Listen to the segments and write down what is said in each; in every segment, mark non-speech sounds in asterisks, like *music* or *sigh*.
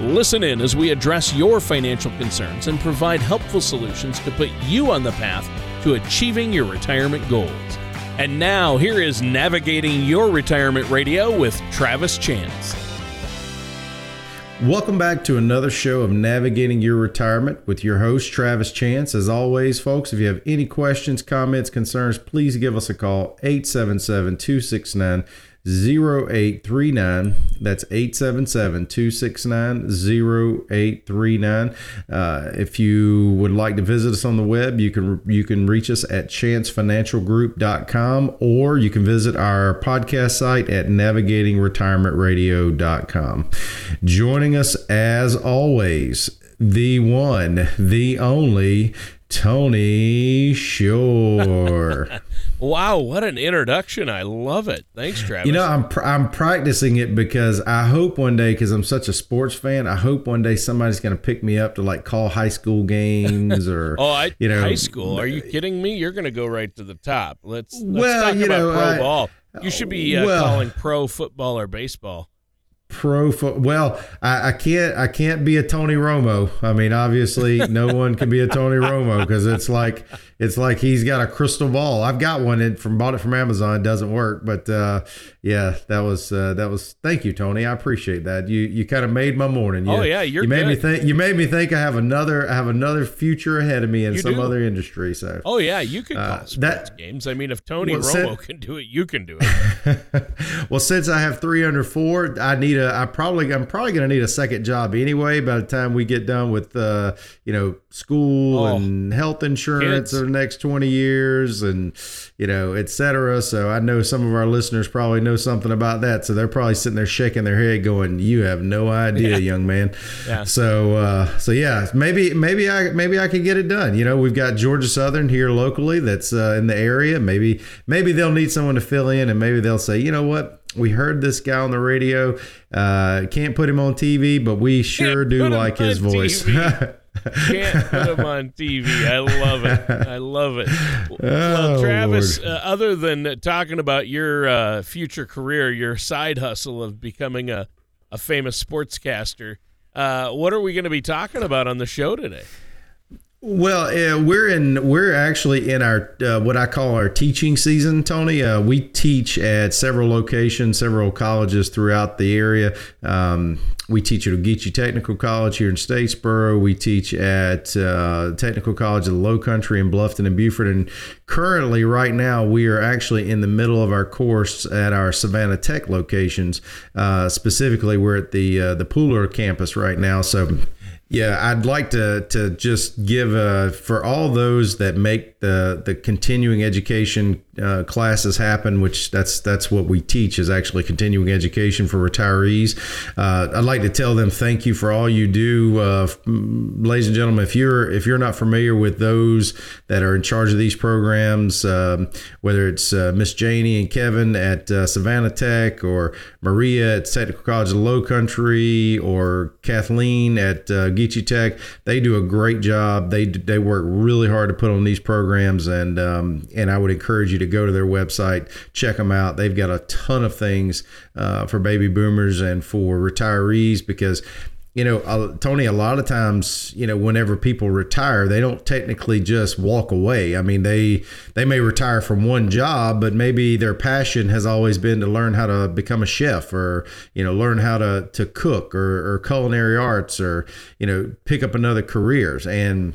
Listen in as we address your financial concerns and provide helpful solutions to put you on the path to achieving your retirement goals. And now, here is Navigating Your Retirement Radio with Travis Chance. Welcome back to another show of Navigating Your Retirement with your host, Travis Chance. As always, folks, if you have any questions, comments, concerns, please give us a call 877 269 0839. That's 877 269 0839. Uh, if you would like to visit us on the web, you can you can reach us at chancefinancialgroup.com or you can visit our podcast site at navigatingretirementradio.com. Joining us as always, the one, the only Tony Shore. *laughs* wow, what an introduction. I love it. Thanks, Travis. You know, I'm pr- I'm practicing it because I hope one day cuz I'm such a sports fan, I hope one day somebody's going to pick me up to like call high school games or *laughs* Oh, I, you know, high school. Are you kidding me? You're going to go right to the top. Let's, let's well, talk you about know, pro I, ball. You should be uh, well, calling pro football or baseball pro fo- well I, I, can't i can't be a tony romo i mean obviously no one can be a tony romo because it's like it's like he's got a crystal ball. I've got one in, from bought it from amazon. It doesn't work but uh, yeah that was uh, that was thank you tony. I appreciate that. You you kind of made my morning. You, oh yeah you're you made good. me think you made me think i have another i have another future ahead of me in you some do. other industry so oh yeah you can call uh, sports that, games. I mean if tony well, romo can do it you can do it. *laughs* Well since i have three under four i need a i probably i'm probably going to need a second job anyway by the time we get done with uh you know school Oh, and health insurance kids. over the next 20 years and you know et cetera. So i know some of our listeners probably know something about that. So they're probably sitting there shaking their head going you have no idea Yeah. young man. Yeah. so uh so yeah maybe maybe i maybe i could get it done. You know we've got georgia southern here locally that's uh, in the area. Maybe maybe they'll need someone to fill in and maybe they'll say you know what? We heard this guy on the radio uh can't put him on tv but we sure do like his voice. *laughs* Can't put him on TV. I love it. I love it. Well, Oh, Travis, uh, other than talking about your uh, future career, your side hustle of becoming a, a famous sportscaster, uh, what are we going to be talking about on the show today? Well, uh, we're in we're actually in our uh, what I call our teaching season, Tony. Uh, we teach at several locations, several colleges throughout the area. Um, we teach at Ogeechee Technical College here in Statesboro. We teach at uh, Technical College of the Low Country in Bluffton and Beaufort. And currently, right now, we are actually in the middle of our course at our Savannah Tech locations. Uh, specifically, we're at the uh, the Pooler campus right now. So. Yeah, I'd like to to just give uh, for all those that make the the continuing education uh, classes happen, which that's that's what we teach is actually continuing education for retirees. Uh, I'd like to tell them thank you for all you do, uh, ladies and gentlemen. If you're if you're not familiar with those that are in charge of these programs, um, whether it's uh, Miss Janie and Kevin at uh, Savannah Tech or Maria at Technical College of the Low Country or Kathleen at uh, Geechee Tech. They do a great job. They they work really hard to put on these programs, and um, and I would encourage you to go to their website, check them out. They've got a ton of things uh, for baby boomers and for retirees because you know, Tony, a lot of times, you know, whenever people retire, they don't technically just walk away. I mean, they they may retire from one job, but maybe their passion has always been to learn how to become a chef or, you know, learn how to to cook or, or culinary arts or, you know, pick up another careers. And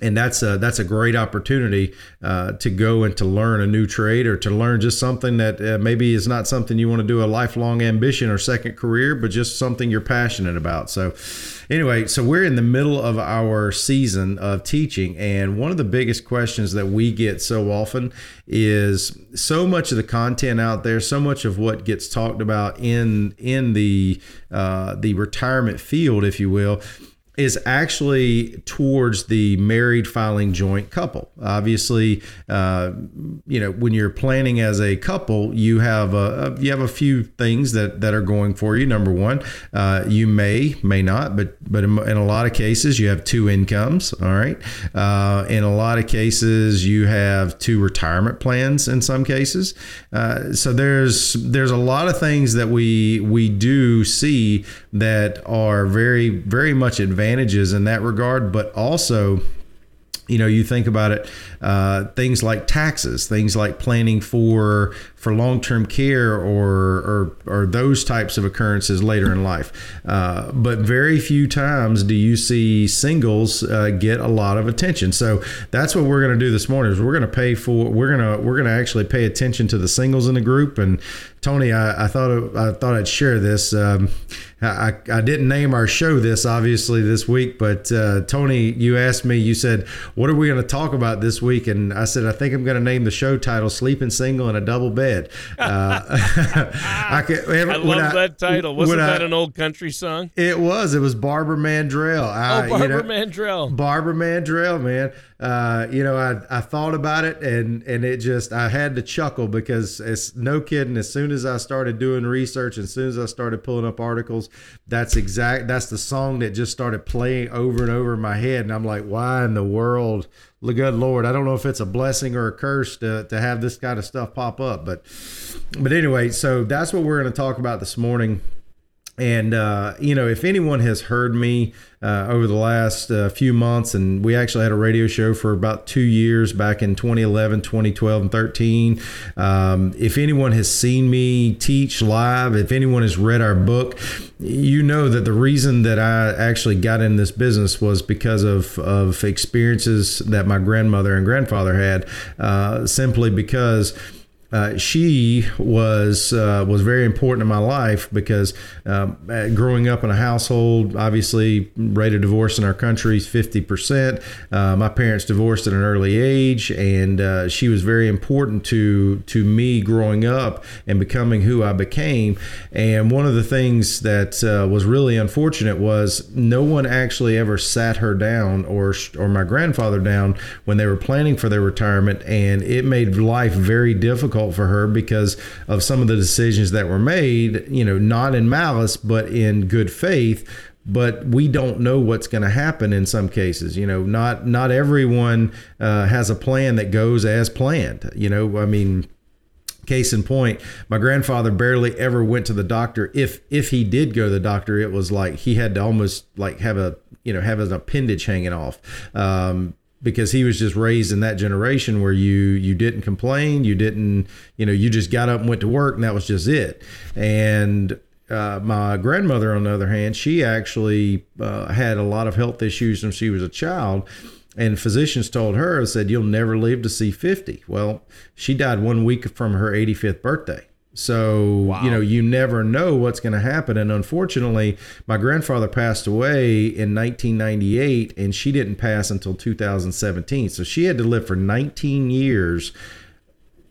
and that's a that's a great opportunity uh, to go and to learn a new trade or to learn just something that uh, maybe is not something you want to do a lifelong ambition or second career, but just something you're passionate about. So, anyway, so we're in the middle of our season of teaching, and one of the biggest questions that we get so often is so much of the content out there, so much of what gets talked about in in the uh, the retirement field, if you will is actually towards the married filing joint couple. Obviously, uh, you know when you're planning as a couple, you have a, you have a few things that that are going for you. Number one, uh, you may may not, but but in, in, a lot of cases you have two incomes. All right, uh, in a lot of cases you have two retirement plans. In some cases, uh, so there's there's a lot of things that we we do see that are very very much advanced advantages in that regard, but also you know you think about it uh, things like taxes things like planning for for long-term care or or, or those types of occurrences later in life. Uh, but very few times do you see singles uh, get a lot of attention. So that's what we're going to do this morning is we're going to pay for we're going to we're going to actually pay attention to the singles in the group. And Tony, I, I thought I thought I'd share this. Um, I, I didn't name our show this obviously this week, but uh, Tony, you asked me. You said, "What are we going to talk about this week?" And I said, "I think I'm going to name the show title "Sleeping Single in a Double Bed." Uh, *laughs* I, can, I love that title. Wasn't that an old country song? It was. It was Barbara Mandrell. oh, Barbara you know, Mandrell. Barbara Mandrell, man. Uh, you know, I, I thought about it and and it just I had to chuckle because it's no kidding. As soon as I started doing research, as soon as I started pulling up articles, that's exact that's the song that just started playing over and over in my head, and I'm like, why in the world? The good Lord, I don't know if it's a blessing or a curse to, to have this kind of stuff pop up, but but anyway, so that's what we're going to talk about this morning. And, uh, you know, if anyone has heard me uh, over the last uh, few months, and we actually had a radio show for about two years back in 2011, 2012, and 13. Um, if anyone has seen me teach live, if anyone has read our book, you know that the reason that I actually got in this business was because of, of experiences that my grandmother and grandfather had, uh, simply because uh, she was uh, was very important in my life because um, growing up in a household, obviously rate of divorce in our country is fifty percent. Uh, my parents divorced at an early age, and uh, she was very important to to me growing up and becoming who I became. And one of the things that uh, was really unfortunate was no one actually ever sat her down or or my grandfather down when they were planning for their retirement, and it made life very difficult difficult for her because of some of the decisions that were made, you know, not in malice, but in good faith. But we don't know what's going to happen in some cases. You know not not everyone uh, has a plan that goes as planned. You know i mean case in point my grandfather barely ever went to the doctor. If if he did go to the doctor it was like he had to almost like have a you know have an appendage hanging off. Um, because he was just raised in that generation where you you didn't complain, you didn't, you know, you just got up and went to work and that was just it. And uh, my grandmother, on the other hand, she actually uh, had a lot of health issues when she was a child. And physicians told her, said, You'll never live to see 50. Well, she died one week from her 85th birthday. So, wow. you know, you never know what's going to happen. And unfortunately, my grandfather passed away in 1998 and she didn't pass until 2017. So she had to live for 19 years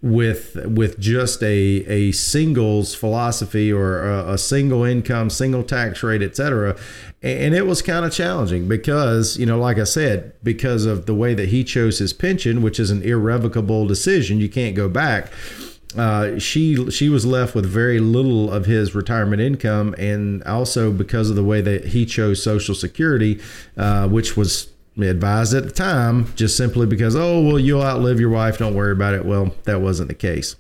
with with just a a singles philosophy or a, a single income, single tax rate, etc. And it was kind of challenging because, you know, like I said, because of the way that he chose his pension, which is an irrevocable decision, you can't go back uh, she she was left with very little of his retirement income, and also because of the way that he chose Social Security, uh, which was advised at the time, just simply because oh well you'll outlive your wife, don't worry about it. Well, that wasn't the case.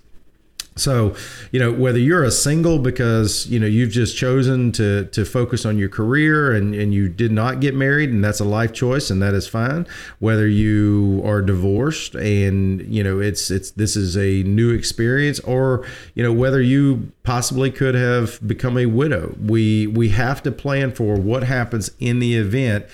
So, you know, whether you're a single because, you know, you've just chosen to to focus on your career and, and you did not get married and that's a life choice and that is fine. Whether you are divorced and, you know, it's it's this is a new experience or, you know, whether you possibly could have become a widow. We we have to plan for what happens in the event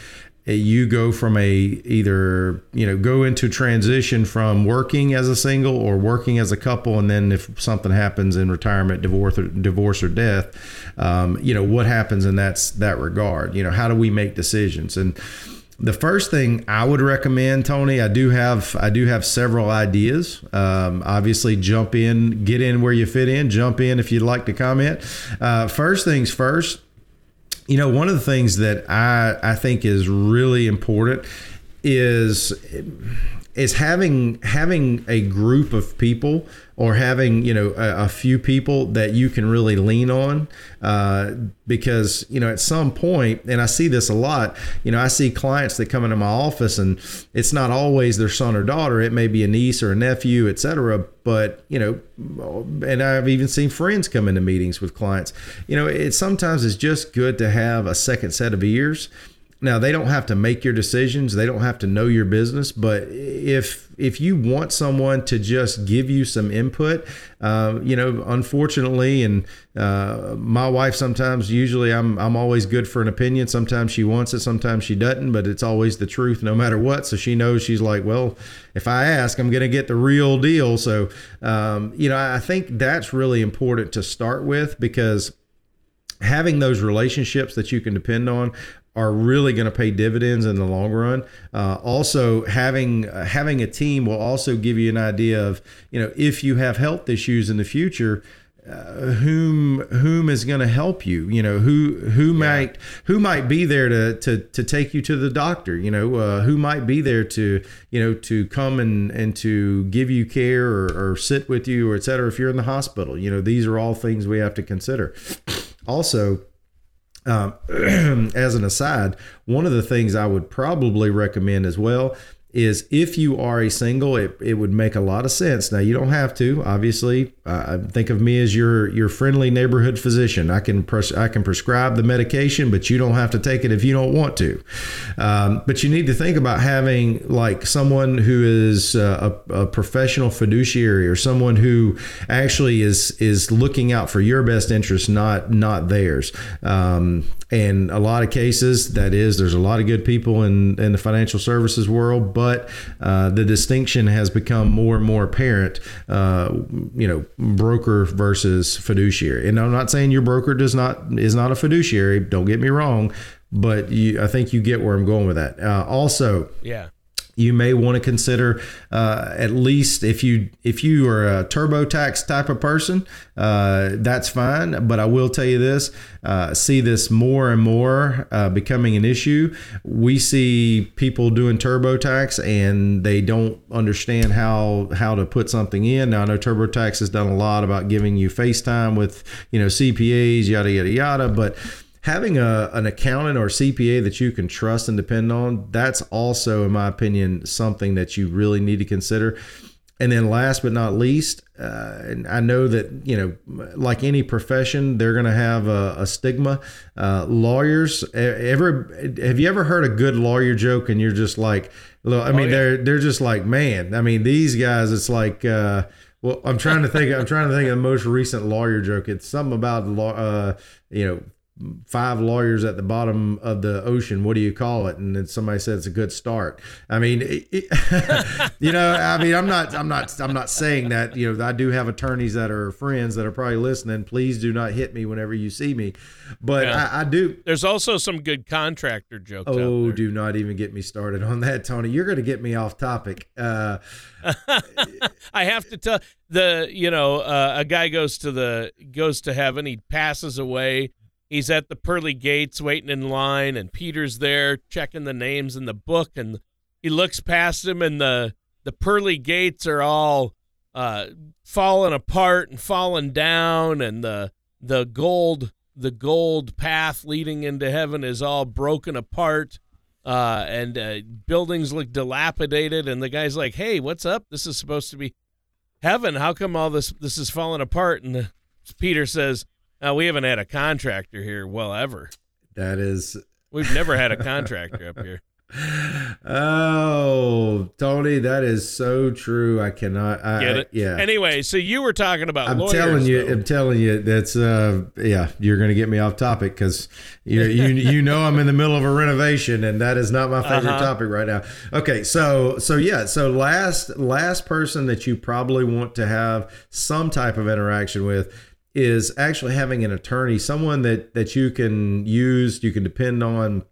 you go from a either you know go into transition from working as a single or working as a couple and then if something happens in retirement divorce or divorce or death um, you know what happens in that that regard you know how do we make decisions and the first thing I would recommend, Tony, I do have I do have several ideas. Um, obviously, jump in, get in where you fit in, jump in if you'd like to comment. Uh, first things first, you know, one of the things that I I think is really important is is having having a group of people or having you know a, a few people that you can really lean on uh, because you know at some point and i see this a lot you know i see clients that come into my office and it's not always their son or daughter. It may be a niece or a nephew etc but you know and i've even seen friends come into meetings with clients. You know it sometimes is just good to have a second set of ears now they don't have to make your decisions, they don't have to know your business, but if if you want someone to just give you some input, uh, you know, unfortunately, and uh, my wife sometimes, usually, I'm I'm always good for an opinion. Sometimes she wants it, sometimes she doesn't, but it's always the truth, no matter what. So she knows she's like, well, if I ask, I'm going to get the real deal. So, um, you know, I think that's really important to start with because having those relationships that you can depend on are really going to pay dividends in the long run. Uh, also, having uh, having a team will also give you an idea of you know if you have health issues in the future. Uh, whom whom is going to help you you know who who yeah. might who might be there to to to take you to the doctor you know uh, who might be there to you know to come and and to give you care or, or sit with you or etc if you're in the hospital you know these are all things we have to consider also um, *clears throat* as an aside, one of the things I would probably recommend as well is if you are a single, it, it would make a lot of sense. Now you don't have to, obviously. Think of me as your your friendly neighborhood physician. I can pres- I can prescribe the medication, but you don't have to take it if you don't want to. Um, but you need to think about having like someone who is uh, a, a, professional fiduciary or someone who actually is is looking out for your best interest, not not theirs. Um, and a lot of cases, that is, there's a lot of good people in, in the financial services world, but uh, the distinction has become more and more apparent. Uh, you know, broker versus fiduciary. And I'm not saying your broker does not is not a fiduciary. Don't get me wrong, but you, I think you get where I'm going with that. Uh, also, yeah you may want to consider uh, at least if you if you are a TurboTax type of person, uh, that's fine. But I will tell you this: uh, see this more and more uh, becoming an issue. We see people doing TurboTax and they don't understand how how to put something in. Now I know TurboTax has done a lot about giving you FaceTime with you know CPAs, yada yada yada, but having a, an accountant or CPA that you can trust and depend on, that's also, in my opinion, something that you really need to consider. And then last but not least, uh, and I know that, you know, like any profession, they're going to have a, a stigma. Uh, lawyers, ever, have you ever heard a good lawyer joke and you're just like, I mean, oh, yeah. they're, they're just like, man, I mean, these guys, it's like, uh, well, I'm trying to think. I'm trying to think of the most recent lawyer joke. It's something about uh, you know five lawyers at the bottom of the ocean. What do you call it? And then somebody said it's a good start. I mean it, it, *laughs* you know i mean i'm not i'm not i'm not saying that you know i do have attorneys that are friends that are probably listening. Please do not hit me whenever you see me. But yeah. I, I, do. There's also some good contractor jokes oh do not even get me started on that tony. You're going to get me off topic. Uh, *laughs* i have to tell the you know uh, a guy goes to the goes to heaven. He passes away he's at the pearly gates waiting in line and peter's there checking the names in the book and he looks past him and the the pearly gates are all uh, falling apart and falling down and the the gold the gold path leading into heaven is all broken apart uh, and uh, buildings look dilapidated and the guy's like hey what's up? This is supposed to be heaven. How come all this this is falling apart? And the, peter says uh, we haven't had a contractor here well ever. That is. We've never had a *laughs* contractor up here. Oh, Tony, that is so true. I cannot I, get it. yeah. Anyway, so you were talking about. I'm lawyers, telling you. though. I'm telling you. That's uh, yeah. You're going to get me off topic because you you you know I'm in the middle of a renovation and that is not my favorite uh-huh. topic right now. Okay, so so yeah. So last last person that you probably want to have some type of interaction with is actually having an attorney, someone that that you can use, you can depend on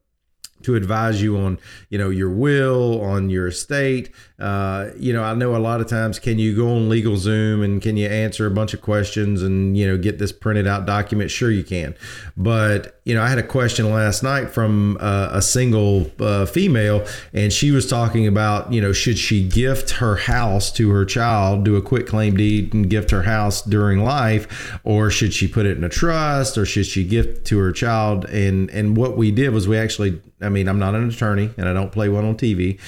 to advise you on you know your will on your estate uh, you know i know a lot of times can you go on LegalZoom and can you answer a bunch of questions and you know get this printed out document? Sure you can. But you know, I had a question last night from uh, a single uh, female, and she was talking about, you know, should she gift her house to her child, do a quitclaim deed and gift her house during life, or should she put it in a trust, or should she gift to her child? And and what we did was we actually, I mean, I'm not an attorney and I don't play one on TV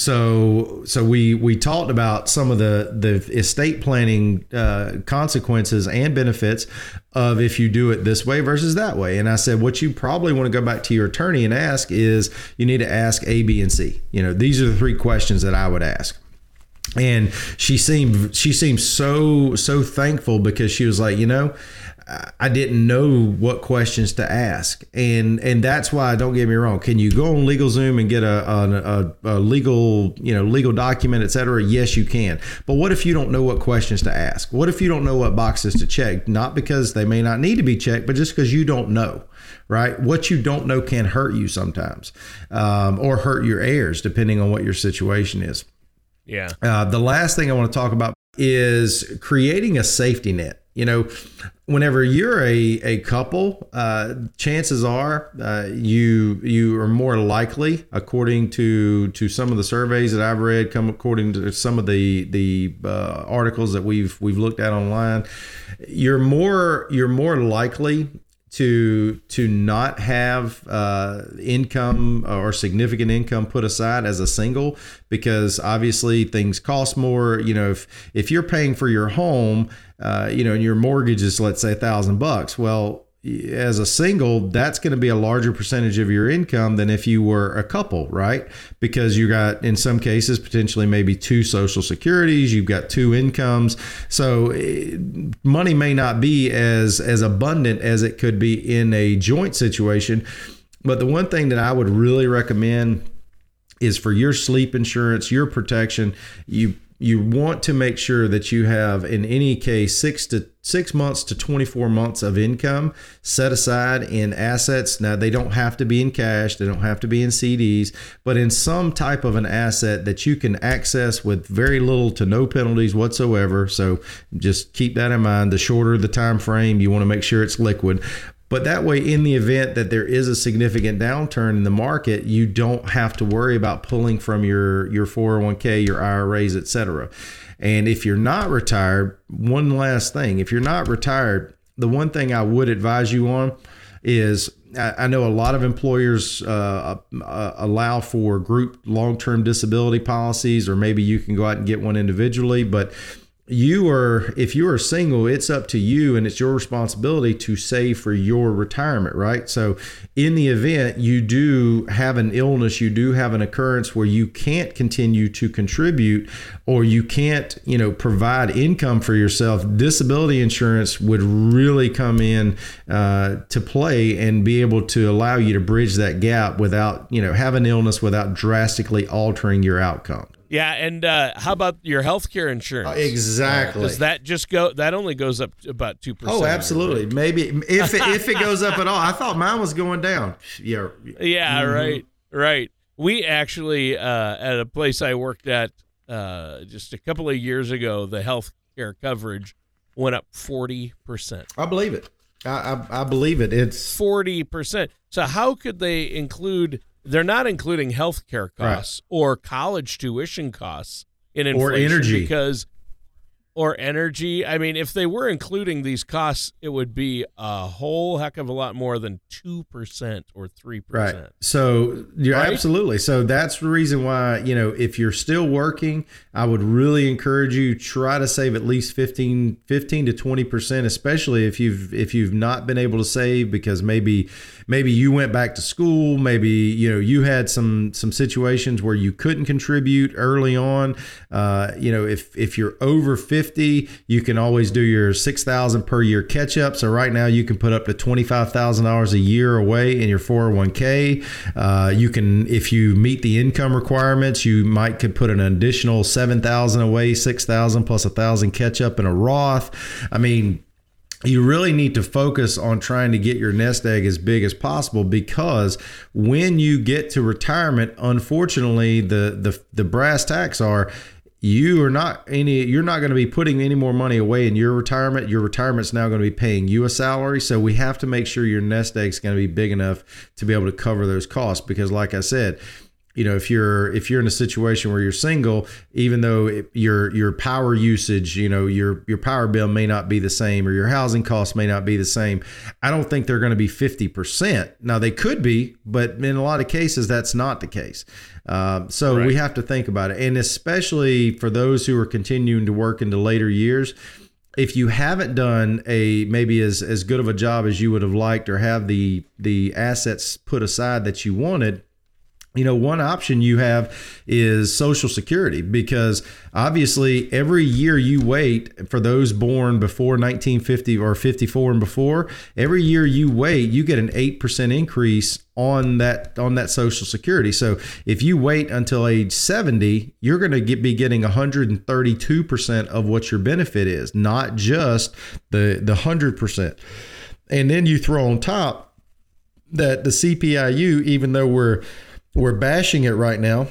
so so we we talked about some of the the estate planning uh, consequences and benefits of if you do it this way versus that way. And i said what you probably want to go back to your attorney and ask is you need to ask a b and c. You know these are the three questions that i would ask and she seemed she seemed so so thankful because she was like you know I didn't know what questions to ask, and and that's why. Don't get me wrong. Can you go on LegalZoom and get a a, a legal you know legal document, et cetera? Yes, you can. But what if you don't know what questions to ask? What if you don't know what boxes to check? Not because they may not need to be checked, but just because you don't know. Right? What you don't know can hurt you sometimes, um, or hurt your heirs, depending on what your situation is. Yeah. Uh, the last thing I want to talk about is creating a safety net you know, whenever you're a, a couple, uh, chances are uh, you you are more likely, according to to some of the surveys that I've read, come according to some of the the uh, articles that we've we've looked at online, you're more you're more likely to to not have uh, income or significant income put aside as a single because obviously things cost more. You know if if you're paying for your home uh, you know and your mortgage is let's say a thousand bucks well as a single, that's going to be a larger percentage of your income than if you were a couple, right? Because you got, in some cases, potentially maybe two social securities, you've got two incomes. So eh, money may not be as, as abundant as it could be in a joint situation. But the one thing that I would really recommend is for your sleep insurance, your protection, you you want to make sure that you have in any case six to six months to 24 months of income set aside in assets. Now they don't have to be in cash. They don't have to be in cds but in some type of an asset that you can access with very little to no penalties whatsoever. So just keep that in mind. The shorter the time frame you want to make sure it's liquid but that way, in the event that there is a significant downturn in the market, you don't have to worry about pulling from your, your 401k, your IRAs, etc. And if you're not retired, one last thing if you're not retired, the one thing I would advise you on is I know a lot of employers uh, uh, allow for group long term disability policies, or maybe you can go out and get one individually. But you are if you are single it's up to you and it's your responsibility to save for your retirement right? So in the event you do have an illness you do have an occurrence where you can't continue to contribute or you can't you know provide income for yourself disability insurance would really come in uh, to play and be able to allow you to bridge that gap without you know have an illness without drastically altering your outcome yeah, and uh, how about your health care insurance? Uh, exactly. Does that just go? That only goes up about two percent. Oh, absolutely. Right? Maybe if it, if it *laughs* goes up at all. I thought mine was going down. Yeah. Yeah. Mm-hmm. Right. Right. We actually uh, at a place I worked at uh, just a couple of years ago, the health care coverage went up forty percent. I believe it. I, I, I believe it. It's forty percent. So how could they include? They're not including healthcare costs right. or college tuition costs in inflation or energy because or energy. I mean, if they were including these costs, it would be a whole heck of a lot more than 2% or 3%. Right. So you're right? absolutely. So that's the reason why, you know, if you're still working, I would really encourage you try to save at least 15 15 to 20%, especially if you've if you've not been able to save because maybe maybe you went back to school, maybe, you know, you had some some situations where you couldn't contribute early on. Uh, you know, if if you're over 50 50 you can always do your 6000 per year catch up so right now you can put up to $25000 a year away in your 401k uh, you can if you meet the income requirements you might could put an additional 7000 away 6000 plus a thousand catch up in a roth. I mean you really need to focus on trying to get your nest egg as big as possible because when you get to retirement unfortunately the the, the brass tacks are you are not any you're not going to be putting any more money away in your retirement. Your retirement's now going to be paying you a salary. So we have to make sure your nest egg is going to be big enough to be able to cover those costs because like i said you know if you're if you're in a situation where you're single even though your your power usage you know your your power bill may not be the same or your housing costs may not be the same i don't think they're going to be 50% now they could be but in a lot of cases that's not the case. Uh, so right. we have to think about it. And especially for those who are continuing to work into later years if you haven't done a maybe as as good of a job as you would have liked or have the the assets put aside that you wanted you know, one option you have is Social Security because obviously every year you wait for those born before 1950 or 54 and before, every year you wait, you get an 8% increase on that on that social security. So if you wait until age 70, you're going to get, be getting 132% of what your benefit is, not just the the 100%. And then you throw on top that the CPIU even though we're we're bashing it right now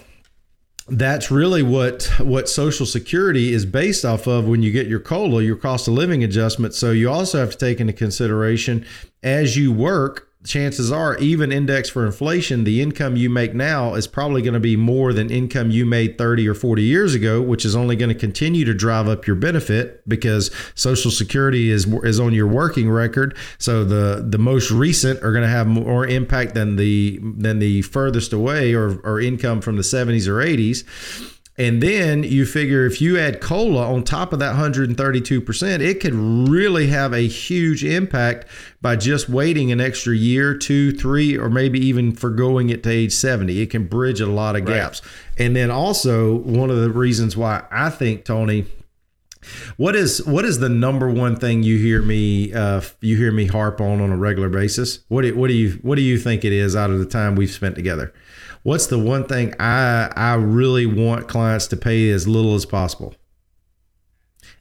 that's really what what social security is based off of when you get your cola your cost of living adjustment. So you also have to take into consideration as you work chances are, even index for inflation, the income you make now is probably going to be more than income you made 30 or 40 years ago, which is only going to continue to drive up your benefit because Social Security is is on your working record. So the the most recent are going to have more impact than the than the furthest away or, or income from the 70s or 80s. And then you figure if you add cola on top of that 132%, it could really have a huge impact by just waiting an extra year, two, three, or maybe even forgoing it to age 70. It can bridge a lot of gaps. Right. And then also, one of the reasons why I think, Tony, what is what is the number one thing you hear me uh, you hear me harp on on a regular basis? What do, what do you what do you think it is out of the time we've spent together? What's the one thing I I really want clients to pay as little as possible?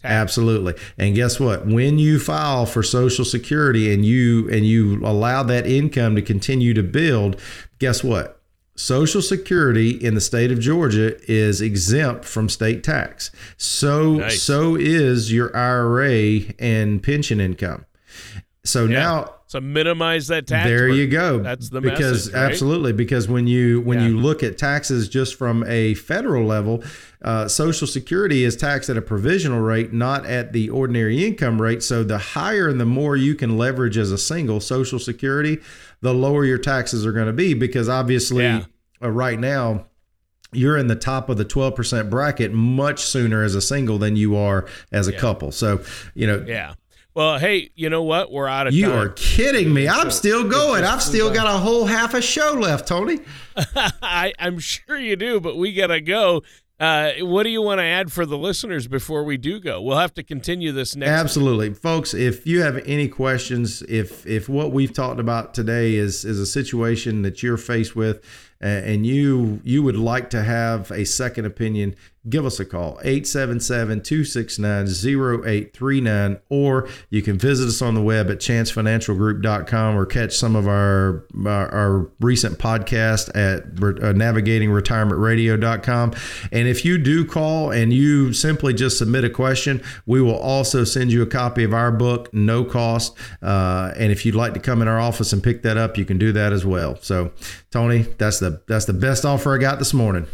Absolutely. And guess what? When you file for Social Security and you and you allow that income to continue to build, guess what? Social Security in the state of Georgia is exempt from state tax. So nice. so is your IRA and pension income. So yeah. now so minimize that tax. There you go. That's the because message, right? absolutely because when you when yeah. you look at taxes just from a federal level, uh, Social Security is taxed at a provisional rate, not at the ordinary income rate. So the higher and the more you can leverage as a single Social Security, the lower your taxes are going to be because obviously yeah. uh, right now you're in the top of the 12% bracket much sooner as a single than you are as a yeah. couple. So, you know, yeah. Well, hey, you know what? We're out of you time. You are kidding me. I'm still going. I've still got a whole half a show left, Tony. *laughs* I, I'm sure you do, but we got to go. Uh, what do you want to add for the listeners before we do go? We'll have to continue this next. Absolutely, week. folks. If you have any questions, if if what we've talked about today is is a situation that you're faced with, and you you would like to have a second opinion, give us a call 877-269-0839 or you can visit us on the web at chancefinancialgroup.com or catch some of our our, our recent podcast at uh, navigatingretirementradio.com and if you do call and you simply just submit a question we will also send you a copy of our book no cost. Uh, and if you'd like to come in our office and pick that up you can do that as well. So tony that's the that's the best offer i got this morning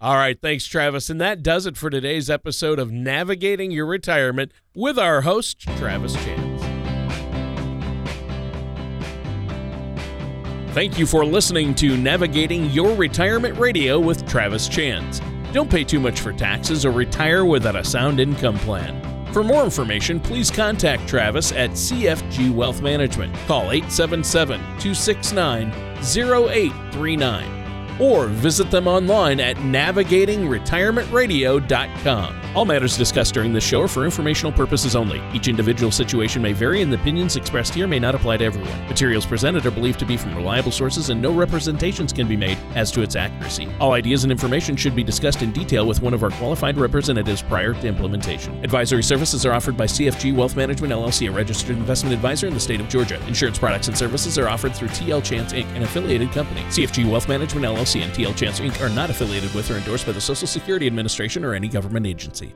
all right, thanks, Travis. And that does it for today's episode of Navigating Your Retirement with our host, Travis Chance. Thank you for listening to Navigating Your Retirement Radio with Travis Chance. Don't pay too much for taxes or retire without a sound income plan. For more information, please contact Travis at CFG Wealth Management. Call 877 269 0839 or visit them online at navigatingretirementradio.com. All matters discussed during this show are for informational purposes only. Each individual situation may vary, and the opinions expressed here may not apply to everyone. Materials presented are believed to be from reliable sources, and no representations can be made as to its accuracy. All ideas and information should be discussed in detail with one of our qualified representatives prior to implementation. Advisory services are offered by CFG Wealth Management LLC, a registered investment advisor in the state of Georgia. Insurance products and services are offered through TL Chance Inc., an affiliated company. CFG Wealth Management LLC LLC and TL Chance Inc. are not affiliated with or endorsed by the Social Security Administration or any government agency.